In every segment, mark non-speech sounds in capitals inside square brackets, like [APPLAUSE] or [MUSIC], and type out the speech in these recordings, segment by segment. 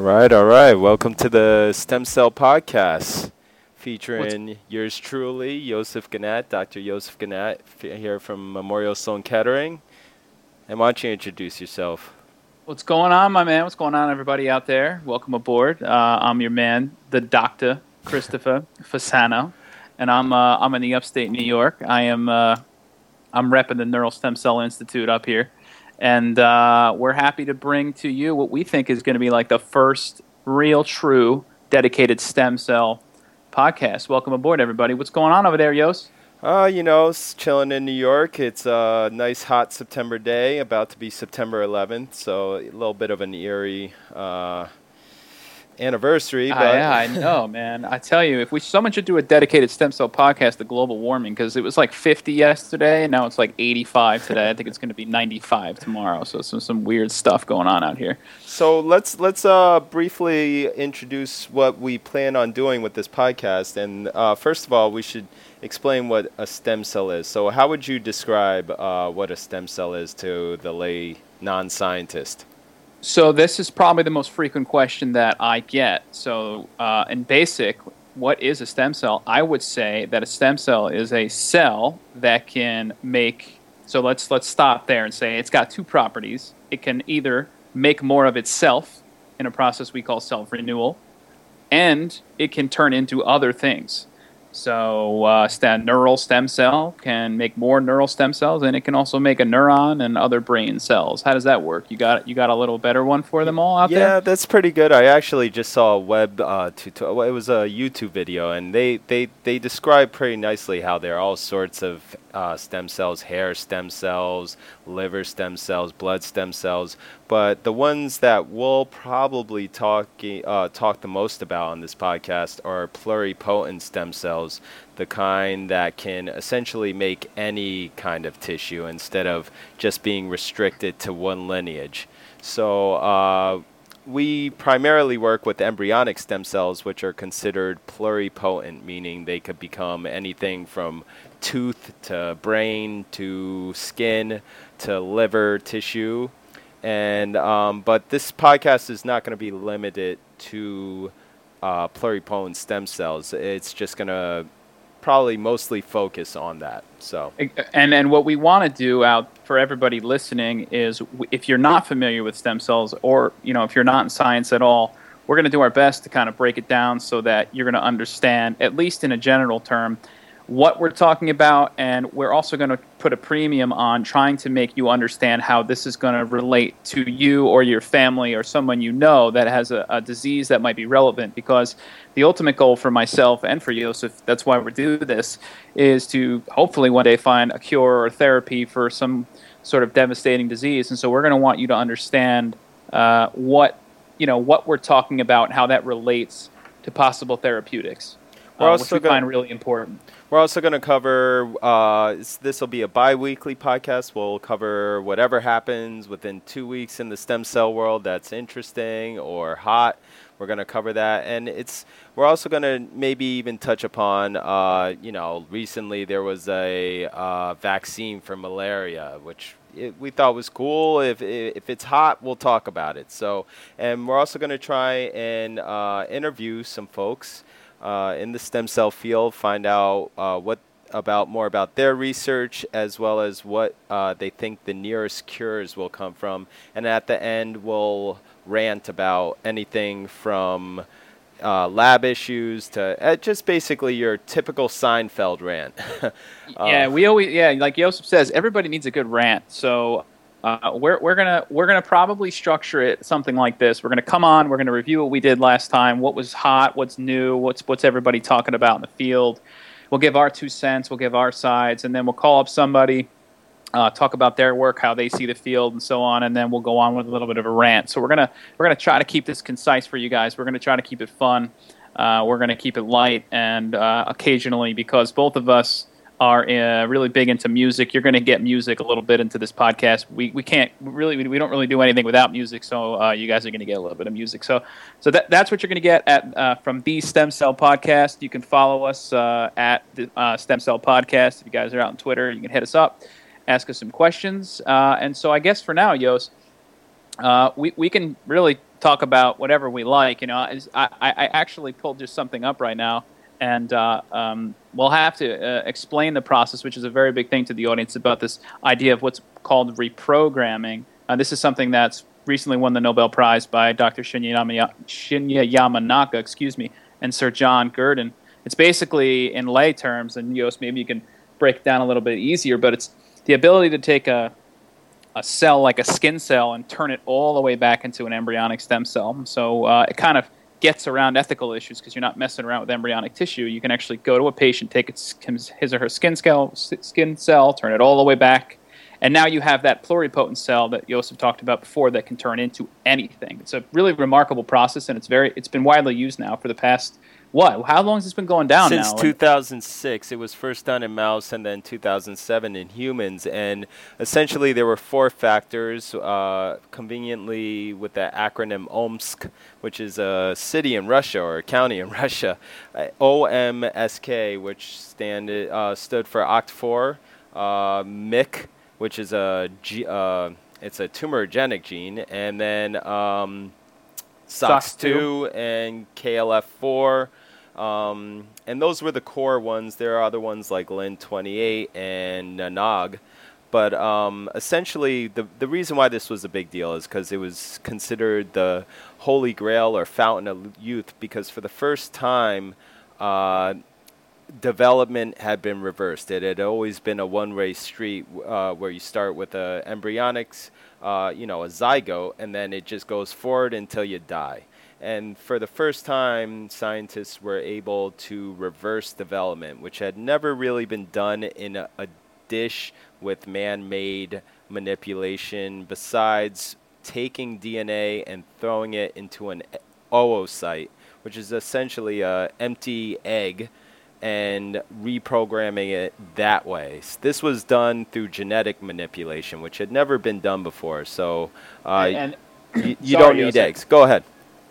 right, all right. Welcome to the Stem Cell Podcast featuring What's yours truly, Joseph Ganat, Dr. Yosif Ganat, here from Memorial Sloan Kettering. And why don't you introduce yourself? What's going on, my man? What's going on, everybody out there? Welcome aboard. Uh, I'm your man, the Doctor Christopher Fasano, and I'm uh, I'm in the upstate New York. I am uh, I'm repping the Neural Stem Cell Institute up here, and uh, we're happy to bring to you what we think is going to be like the first real, true, dedicated stem cell podcast. Welcome aboard, everybody. What's going on over there, Yos? Uh, you know, chilling in New York. It's a nice hot September day, about to be September 11th, so a little bit of an eerie uh, anniversary. But yeah, I know, [LAUGHS] man. I tell you, if we someone should do a dedicated stem cell podcast to global warming because it was like 50 yesterday, and now it's like 85 today. I think it's going to be 95 tomorrow. So some some weird stuff going on out here. So let's let's uh, briefly introduce what we plan on doing with this podcast. And uh, first of all, we should explain what a stem cell is. So how would you describe uh, what a stem cell is to the lay non-scientist? So this is probably the most frequent question that I get. So uh, in basic, what is a stem cell? I would say that a stem cell is a cell that can make. So let's let's stop there and say it's got two properties. It can either make more of itself in a process we call self renewal, and it can turn into other things. So, uh, stem, neural stem cell can make more neural stem cells, and it can also make a neuron and other brain cells. How does that work? You got you got a little better one for them all out yeah, there. Yeah, that's pretty good. I actually just saw a web uh, tutorial. It was a YouTube video, and they they they describe pretty nicely how there are all sorts of uh, stem cells, hair stem cells, liver stem cells, blood stem cells. But the ones that we'll probably talk uh, talk the most about on this podcast are pluripotent stem cells, the kind that can essentially make any kind of tissue instead of just being restricted to one lineage. So. Uh, we primarily work with embryonic stem cells, which are considered pluripotent, meaning they could become anything from tooth to brain to skin to liver tissue and um, but this podcast is not going to be limited to uh, pluripotent stem cells. It's just going to probably mostly focus on that. So and and what we want to do out for everybody listening is if you're not familiar with stem cells or you know if you're not in science at all, we're going to do our best to kind of break it down so that you're going to understand at least in a general term what we're talking about, and we're also going to put a premium on trying to make you understand how this is going to relate to you or your family or someone you know that has a, a, disease that might be relevant. Because the ultimate goal for myself and for Yosif, that's why we do this, is to hopefully one day find a cure or therapy for some sort of devastating disease. And so we're going to want you to understand uh, what you know what we're talking about, how that relates to possible therapeutics, uh, which we gonna- find really important. We're also going to cover, uh, this will be a bi weekly podcast. We'll cover whatever happens within two weeks in the stem cell world that's interesting or hot. We're going to cover that. And it's, we're also going to maybe even touch upon, uh, you know, recently there was a uh, vaccine for malaria, which it, we thought was cool. If, if it's hot, we'll talk about it. So, and we're also going to try and uh, interview some folks uh, in the stem cell field, find out uh, what about more about their research as well as what uh, they think the nearest cures will come from. And at the end, we'll rant about anything from uh, lab issues to uh, just basically your typical Seinfeld rant. [LAUGHS] yeah, we always yeah, like Joseph says, everybody needs a good rant. So uh, we're, we're gonna we're gonna probably structure it something like this. We're gonna come on. We're gonna review what we did last time. What was hot? What's new? What's what's everybody talking about in the field? We'll give our two cents. We'll give our sides, and then we'll call up somebody, uh, talk about their work, how they see the field, and so on. And then we'll go on with a little bit of a rant. So we're gonna we're gonna try to keep this concise for you guys. We're gonna try to keep it fun. Uh, we're gonna keep it light, and uh, occasionally because both of us are uh, really big into music, you're going to get music a little bit into this podcast. We, we can't really we don't really do anything without music, so uh, you guys are going to get a little bit of music. So so that, that's what you're going to get at uh, from the Stem Cell Podcast. You can follow us uh, at the uh, Stem Cell Podcast. If you guys are out on Twitter, you can hit us up, ask us some questions. Uh, and so I guess for now, Yos, we we can really talk about whatever we like. You know, I, I actually pulled just something up right now, and uh, um, we'll have to uh, explain the process, which is a very big thing to the audience about this idea of what's called reprogramming. Uh, this is something that's recently won the Nobel Prize by Dr. Shinya, Shinya Yamanaka, excuse me, and Sir John Gurdon. It's basically, in lay terms, and Yos, maybe you can break it down a little bit easier, but it's the ability to take a a cell like a skin cell and turn it all the way back into an embryonic stem cell. So uh, it kind of gets around ethical issues because you're not messing around with embryonic tissue. You can actually go to a patient, take its, his or her skin cell, skin cell, turn it all the way back, and now you have that pluripotent cell that Joseph talked about before that can turn into anything. It's a really remarkable process, and it's very it's been widely used now for the past what? How long has this been going down Since now? 2006. It was first done in mouse and then 2007 in humans. And essentially, there were four factors, uh, conveniently with the acronym OMSK, which is a city in Russia or a county in [LAUGHS] Russia. Uh, OMSK, which stand, uh, stood for OCT4, uh, MYC, which is a G, uh, it's a tumorigenic gene, and then um, SOX2 and KLF4. Um, and those were the core ones. There are other ones like Lin28 and Nanog. But um, essentially, the, the reason why this was a big deal is because it was considered the holy grail or fountain of youth, because for the first time, uh, development had been reversed. It had always been a one-way street uh, where you start with a embryonics, uh, you know, a zygote, and then it just goes forward until you die. And for the first time, scientists were able to reverse development, which had never really been done in a, a dish with man made manipulation, besides taking DNA and throwing it into an oocyte, which is essentially an empty egg, and reprogramming it that way. This was done through genetic manipulation, which had never been done before. So uh, and, and [CLEARS THROAT] you, you don't need eggs. Go ahead.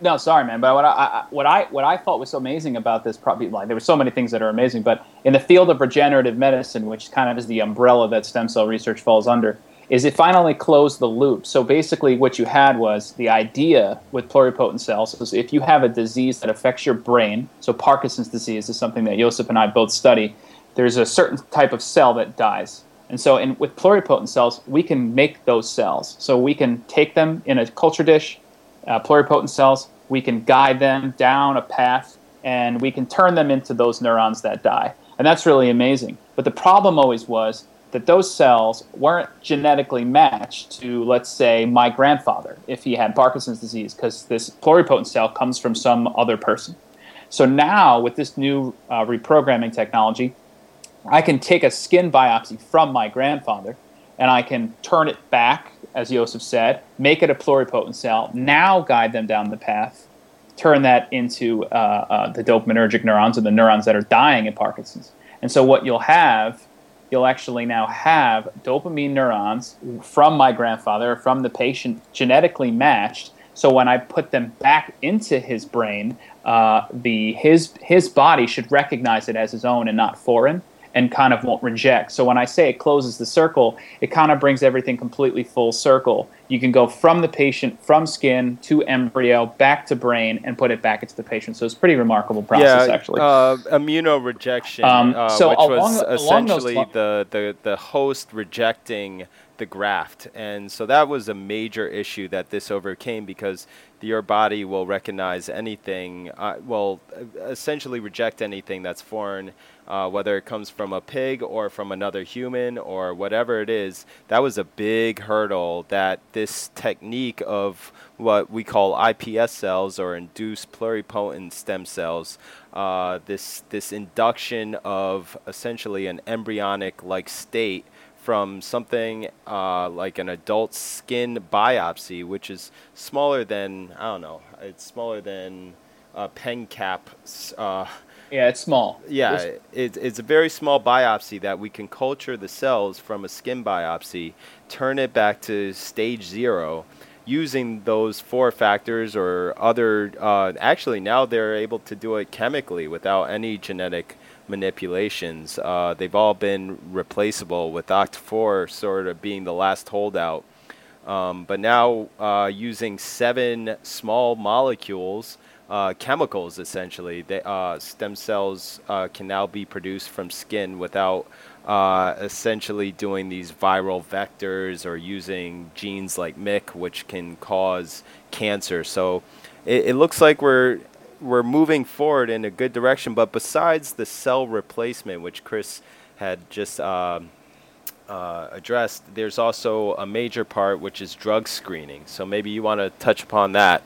No, sorry, man. But what I, what I what I thought was so amazing about this, probably there were so many things that are amazing, but in the field of regenerative medicine, which kind of is the umbrella that stem cell research falls under, is it finally closed the loop. So basically, what you had was the idea with pluripotent cells is if you have a disease that affects your brain, so Parkinson's disease is something that Joseph and I both study. There's a certain type of cell that dies. And so, in, with pluripotent cells, we can make those cells. So we can take them in a culture dish, uh, pluripotent cells, we can guide them down a path and we can turn them into those neurons that die. And that's really amazing. But the problem always was that those cells weren't genetically matched to, let's say, my grandfather if he had Parkinson's disease, because this pluripotent cell comes from some other person. So now, with this new uh, reprogramming technology, I can take a skin biopsy from my grandfather and I can turn it back as Joseph said, make it a pluripotent cell, now guide them down the path, turn that into uh, uh, the dopaminergic neurons or the neurons that are dying in Parkinson's. And so what you'll have, you'll actually now have dopamine neurons from my grandfather, from the patient, genetically matched. So when I put them back into his brain, uh, the his his body should recognize it as his own and not foreign and kind of won't reject. So when I say it closes the circle, it kind of brings everything completely full circle. You can go from the patient, from skin to embryo, back to brain, and put it back into the patient. So it's a pretty remarkable process, yeah, actually. Uh, immunorejection, um, uh, so which along, was essentially along the, the, the host rejecting the graft. And so that was a major issue that this overcame because your body will recognize anything, uh, will essentially reject anything that's foreign, uh, whether it comes from a pig or from another human or whatever it is. That was a big hurdle that this technique of what we call iPS cells or induced pluripotent stem cells, uh, this, this induction of essentially an embryonic like state from something uh, like an adult skin biopsy, which is smaller than I don't know, it's smaller than a pen cap. Uh, yeah, it's small. Yeah, it's, it's a very small biopsy that we can culture the cells from a skin biopsy, turn it back to stage zero, using those four factors or other. Uh, actually, now they're able to do it chemically without any genetic manipulations. Uh, they've all been replaceable, with Oct4 sort of being the last holdout. Um, but now, uh, using seven small molecules, uh, chemicals essentially, they, uh, stem cells uh, can now be produced from skin without uh, essentially doing these viral vectors or using genes like MYC, which can cause cancer. So it, it looks like we're we're moving forward in a good direction. But besides the cell replacement, which Chris had just um, uh, addressed, there's also a major part which is drug screening. So maybe you want to touch upon that.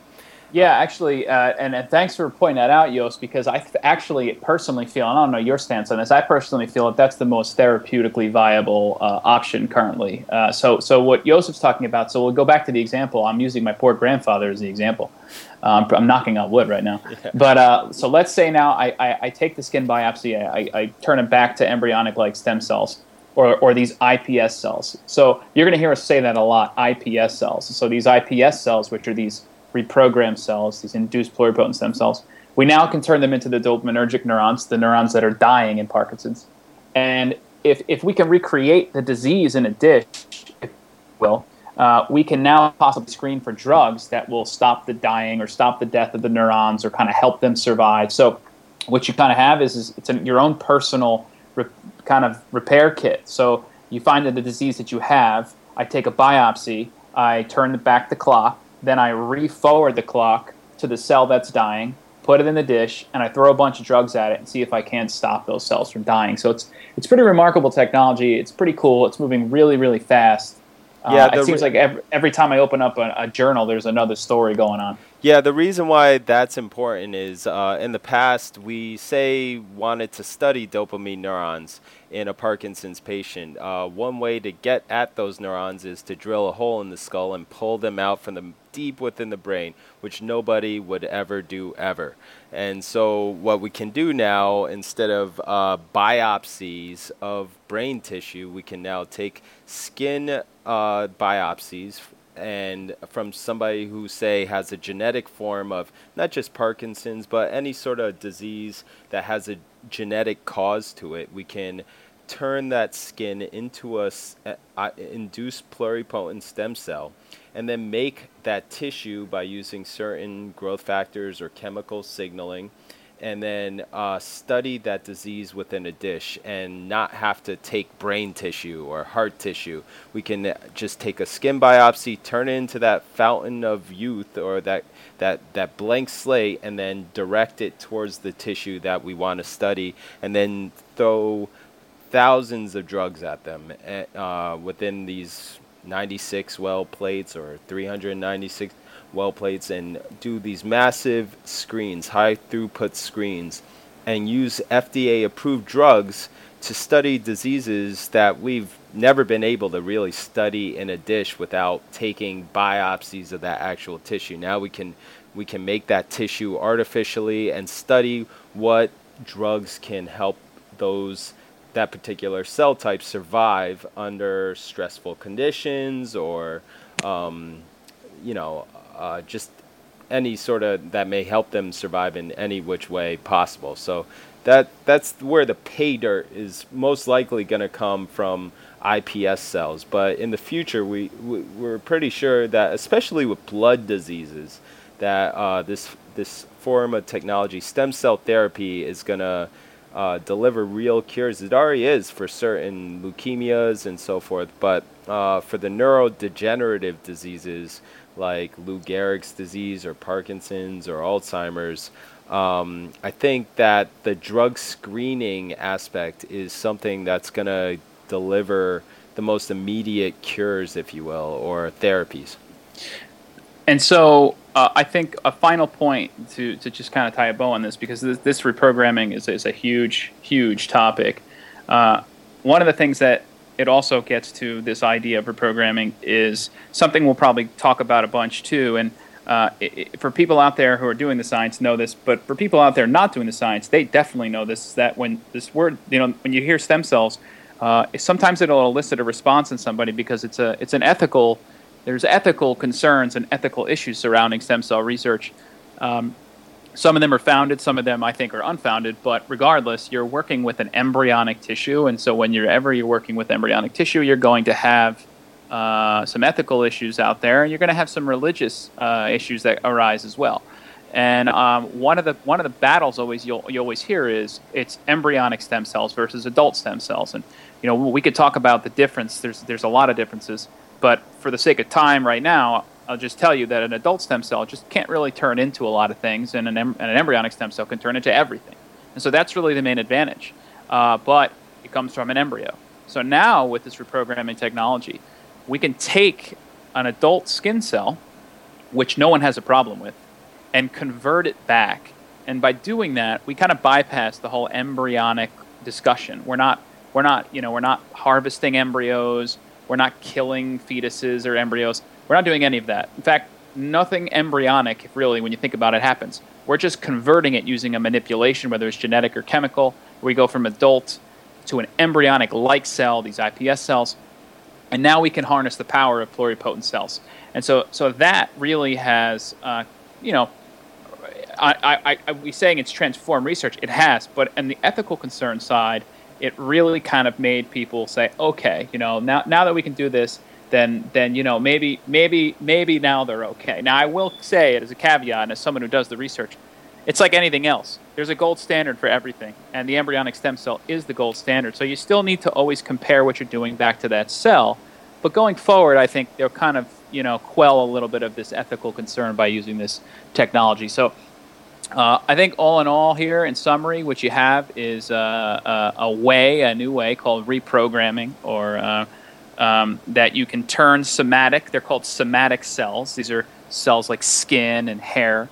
Yeah, actually, uh, and, and thanks for pointing that out, Yost, because I th- actually personally feel, and I don't know your stance on this, I personally feel that that's the most therapeutically viable uh, option currently. Uh, so, so what Josef's talking about, so we'll go back to the example. I'm using my poor grandfather as the example. Um, I'm knocking on wood right now. Yeah. But uh, so let's say now I, I, I, take the skin biopsy, I, I turn it back to embryonic like stem cells. Or, or these IPS cells. So you're going to hear us say that a lot IPS cells. So these IPS cells, which are these reprogrammed cells, these induced pluripotent stem cells, we now can turn them into the dopaminergic neurons, the neurons that are dying in Parkinson's. And if, if we can recreate the disease in a dish, if will, uh, we can now possibly screen for drugs that will stop the dying or stop the death of the neurons or kind of help them survive. So what you kind of have is, is it's an, your own personal re- kind of repair kit. So you find that the disease that you have, I take a biopsy, I turn back the clock, then I re-forward the clock to the cell that's dying, put it in the dish, and I throw a bunch of drugs at it and see if I can't stop those cells from dying. So it's it's pretty remarkable technology. It's pretty cool. It's moving really really fast. Uh, yeah, it seems re- like every, every time I open up a, a, journal, there's another story going on. Yeah, the reason why that's important is uh, in the past we say wanted to study dopamine neurons in a Parkinson's patient. Uh, one way to get at those neurons is to drill a hole in the skull and pull them out from the deep within the brain, which nobody would ever do ever. And so, what we can do now, instead of uh, biopsies of brain tissue, we can now take skin uh, biopsies and from somebody who say has a genetic form of not just Parkinson's but any sort of disease that has a genetic cause to it, we can turn that skin into a uh, induced pluripotent stem cell and then make that tissue by using certain growth factors or chemical signaling and then uh, study that disease within a dish and not have to take brain tissue or heart tissue. We can just take a skin biopsy, turn it into that fountain of youth or that, that, that blank slate, and then direct it towards the tissue that we want to study, and then throw thousands of drugs at them eh, uh, within these 96 well plates or 396 well plates and do these massive screens, high throughput screens, and use FDA approved drugs to study diseases that we've never been able to really study in a dish without taking biopsies of that actual tissue. Now we can we can make that tissue artificially and study what drugs can help those that particular cell type survive under stressful conditions or um, you know uh, just any sort of that may help them survive in any which way possible. So that that's where the pay dirt is most likely going to come from IPS cells. But in the future, we, we are pretty sure that especially with blood diseases, that uh, this this form of technology, stem cell therapy, is going to uh, deliver real cures. It already is for certain leukemias and so forth, but uh, for the neurodegenerative diseases, like Lou Gehrig's disease or Parkinson's or Alzheimer's, um, I think that the drug screening aspect is something that's going to deliver the most immediate cures, if you will, or therapies. And so uh, I think a final point to, to just kind of tie a bow on this, because this, this reprogramming is, is a huge, huge topic. Uh, one of the things that it also gets to this idea of reprogramming is something we'll probably talk about a bunch too. And uh, it, for people out there who are doing the science know this, but for people out there not doing the science, they definitely know this. That when this word, you know, when you hear stem cells, uh, sometimes it'll elicit a response in somebody because it's a it's an ethical. There's ethical concerns and ethical issues surrounding stem cell research. Um, some of them are founded, some of them I think are unfounded, but regardless, you're working with an embryonic tissue, and so whenever you're working with embryonic tissue, you're going to have uh, some ethical issues out there, and you're going to have some religious uh, issues that arise as well. And um, one of the one of the battles always you'll you always hear is it's embryonic stem cells versus adult stem cells, and you know we could talk about the difference. There's there's a lot of differences, but for the sake of time, right now, I'll just tell you that an adult stem cell just can't really turn into a lot of things, and an, em- and an embryonic stem cell can turn into everything. And so that's really the main advantage. Uh, but it comes from an embryo. So now with this reprogramming technology, we can take an adult skin cell, which no one has a problem with, and convert it back. And by doing that, we kind of bypass the whole embryonic discussion. We're not we're not, you know, we're not harvesting embryos, we're not killing fetuses or embryos. We're not doing any of that. In fact, nothing embryonic, really, when you think about it, happens. We're just converting it using a manipulation, whether it's genetic or chemical. We go from adult to an embryonic like cell, these iPS cells, and now we can harness the power of pluripotent cells. And so, so that really has, uh, you know, I, I, I, we saying it's transformed research. It has, but on the ethical concern side, it really kind of made people say, okay, you know, now now that we can do this, then then you know maybe maybe maybe now they're okay. Now I will say it as a caveat, and as someone who does the research, it's like anything else. There's a gold standard for everything, and the embryonic stem cell is the gold standard. So you still need to always compare what you're doing back to that cell. But going forward, I think they'll kind of you know quell a little bit of this ethical concern by using this technology. So uh, I think all in all, here in summary, what you have is uh, uh, a way, a new way called reprogramming, or uh, um, that you can turn somatic. They're called somatic cells. These are cells like skin and hair,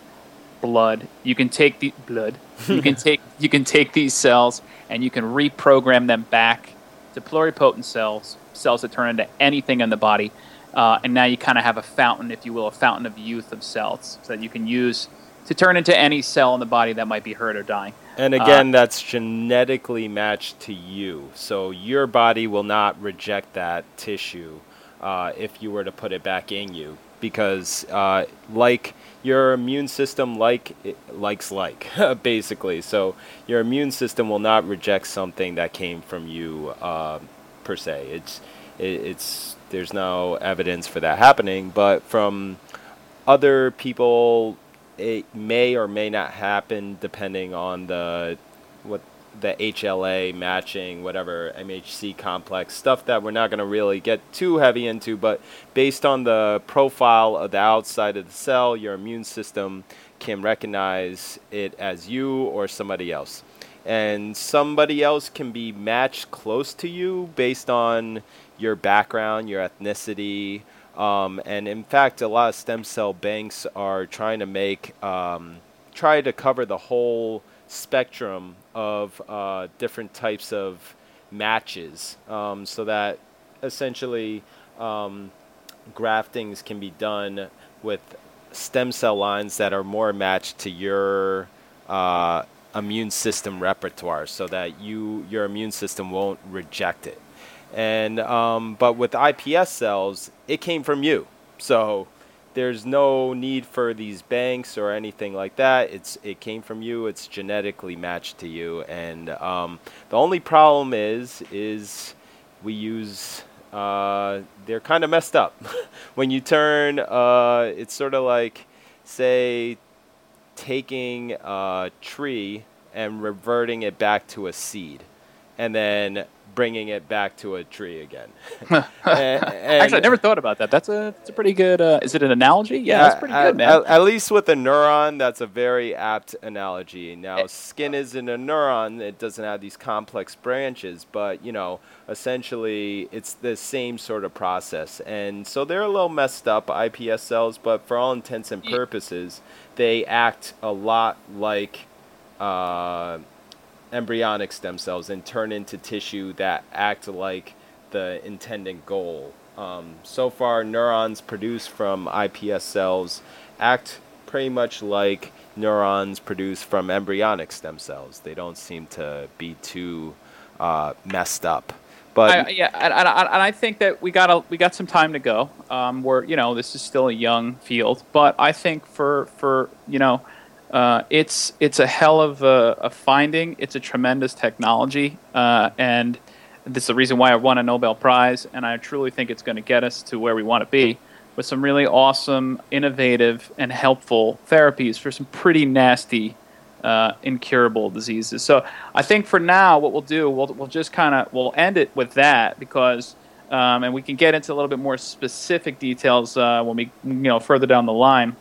blood. You can take the blood. You can [LAUGHS] take you can take these cells and you can reprogram them back to pluripotent cells, cells that turn into anything in the body. Uh, and now you kind of have a fountain, if you will, a fountain of youth of cells so that you can use to turn into any cell in the body that might be hurt or dying. And again, uh, that's genetically matched to you. So your body will not reject that tissue uh, if you were to put it back in you. Because, uh, like your immune system, like likes like, [LAUGHS] basically. So your immune system will not reject something that came from you uh, per se. It's it, it's there's no evidence for that happening, but from other people it may or may not happen depending on the what the HLA matching, whatever MHC complex stuff that we're not going to really get too heavy into, but based on the profile of the outside of the cell, your immune system can recognize it as you or somebody else. And somebody else can be matched close to you based on your background, your ethnicity, um, and in fact, a lot of stem cell banks are trying to make, um, try to cover the whole spectrum of uh, different types of matches um, so that essentially um, graftings can be done with stem cell lines that are more matched to your uh, immune system repertoire so that you your immune system won't reject it and um, but with iPS cells, it came from you, so there's no need for these banks or anything like that. It's it came from you. It's genetically matched to you, and um, the only problem is is we use uh, they're kind of messed up. [LAUGHS] when you turn, uh, it's sort of like say taking a tree and reverting it back to a seed, and then bringing it back to a tree again. and, [LAUGHS] and Actually, I never thought about that. That's a, that's a pretty good. Uh, is it an analogy? Yeah, that's pretty good, man. At, at, least with a neuron, that's a very apt analogy. Now, it, skin isn't a neuron; it doesn't have these complex branches, but you know, essentially, it's the same sort of process. And so they're a little messed up, iPS cells, but for all intents and purposes, they act a lot like. Uh, embryonic stem cells and turn into tissue that act like the intended goal. Um, so far, neurons produced from iPS cells act pretty much like neurons produced from embryonic stem cells. They don't seem to be too uh, messed up. But I, yeah, and, and, I think that we got a, we got some time to go. Um, we're you know this is still a young field, but I think for for you know uh, it's it's a hell of a, a, finding. It's a tremendous technology, uh, and This is the reason why I won a Nobel Prize, and I truly think it's going to get us to where we want to be with some really awesome, innovative, and helpful therapies for some pretty nasty, uh, incurable diseases. So I think for now, what we'll do, we'll, we'll just kind of we'll end it with that because, um, and we can get into a little bit more specific details uh, when we you know further down the line.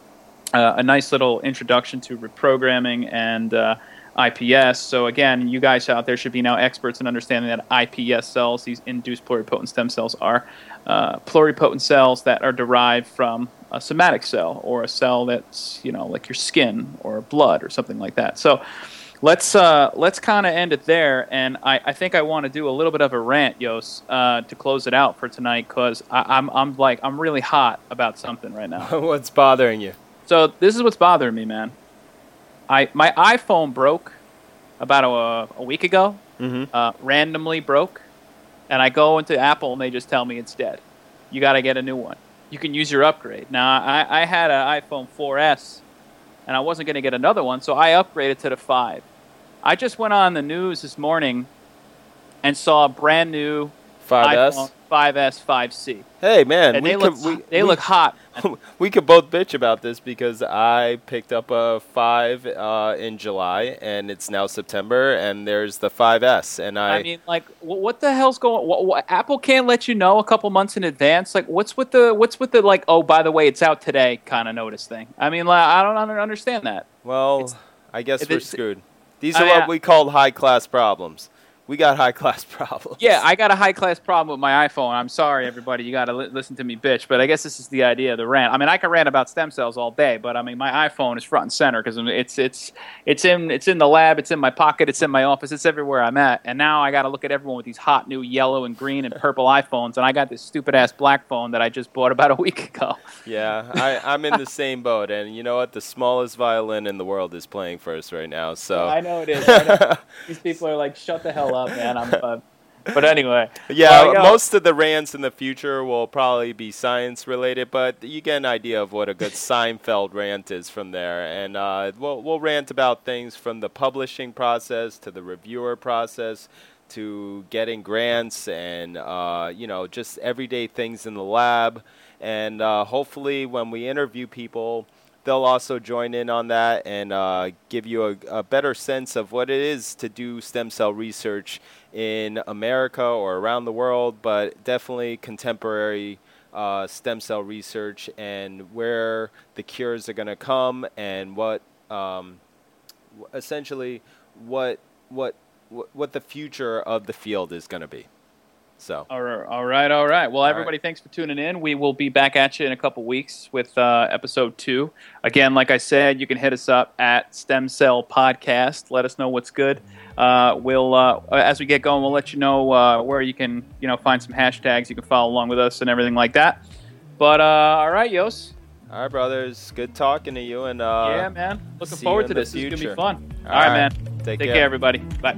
Uh, a nice little introduction to reprogramming and uh, IPS. So again, you guys out there should be now experts in understanding that IPS cells, these induced pluripotent stem cells, are uh, pluripotent cells that are derived from a somatic cell or a cell that's you know like your skin or blood or something like that. So let's uh, let's kind of end it there. And I, I think I want to do a little bit of a rant, Yos, uh, to close it out for tonight because I'm I'm like I'm really hot about something right now. [LAUGHS] What's bothering you? So this is what's bothering me, man. I my iPhone broke about a, a week ago. Mm-hmm. Uh, randomly broke, and I go into Apple and they just tell me it's dead. You got to get a new one. You can use your upgrade. Now I, I had an iPhone 4S, and I wasn't going to get another one, so I upgraded to the five. I just went on the news this morning and saw a brand new 5S. 5S 5C, Hey man, and we they look we, they we- look hot. [LAUGHS] we could both bitch about this because I picked up a five uh, in July and it's now September and there's the 5S and I, I mean, like, what the hell's going? What, what, Apple can't let you know a couple months in advance. Like, what's with the what's with the like? Oh, by the way, it's out today kind of notice thing. I mean, like, I don't un- understand that. well, it's- I guess we're screwed. These I are mean, what we call high class problems. We got high class [LAUGHS] problems. Yeah, I got a high class problem with my iPhone. I'm sorry, everybody. You got to li- listen to me, bitch. But I guess this is the idea of the rant. I mean, I can rant about stem cells all day, but I mean, my iPhone is front and center because it's it's it's in it's in the lab, it's in my pocket, it's in my office, it's everywhere I'm at. And now I got to look at everyone with these hot new yellow and green and purple iPhones, and I got this stupid ass black phone that I just bought about a [LAUGHS] week ago. Yeah, I, I'm in the same boat, and you know what? The smallest violin in the world is playing for us right now. So [LAUGHS] I know it is. Know. These people are like, shut the hell up, man. I'm. [LAUGHS] Uh, but anyway. Yeah, Well, most of the rants in the future will probably be science related, but you get an idea of what a good Seinfeld rant is from there. And uh, we'll, we'll rant about things from the publishing process to the reviewer process to getting grants and, uh, you know, just everyday things in the lab. And uh, hopefully, when we interview people, they'll also join in on that and uh, give you a, a better sense of what it is to do stem cell research in America or around the world, but definitely contemporary uh, stem cell research and where the cures are going to come and what um, essentially what what what the future of the field is going to be. So All right, all right, all right. Well, right. everybody, thanks for tuning in. We will be back at you in a couple weeks with uh, episode two. Again, like I said, you can hit us up at Stem Cell Podcast. Let us know what's good. Uh, we'll uh, as we get going, we'll let you know uh, where you can you know find some hashtags you can follow along with us and everything like that. But uh, all right, Yos. all right, brothers, good talking to you, and uh, yeah, man. Looking forward to this. This is gonna be fun. All all right, right. man. take, Take care, everybody. Bye.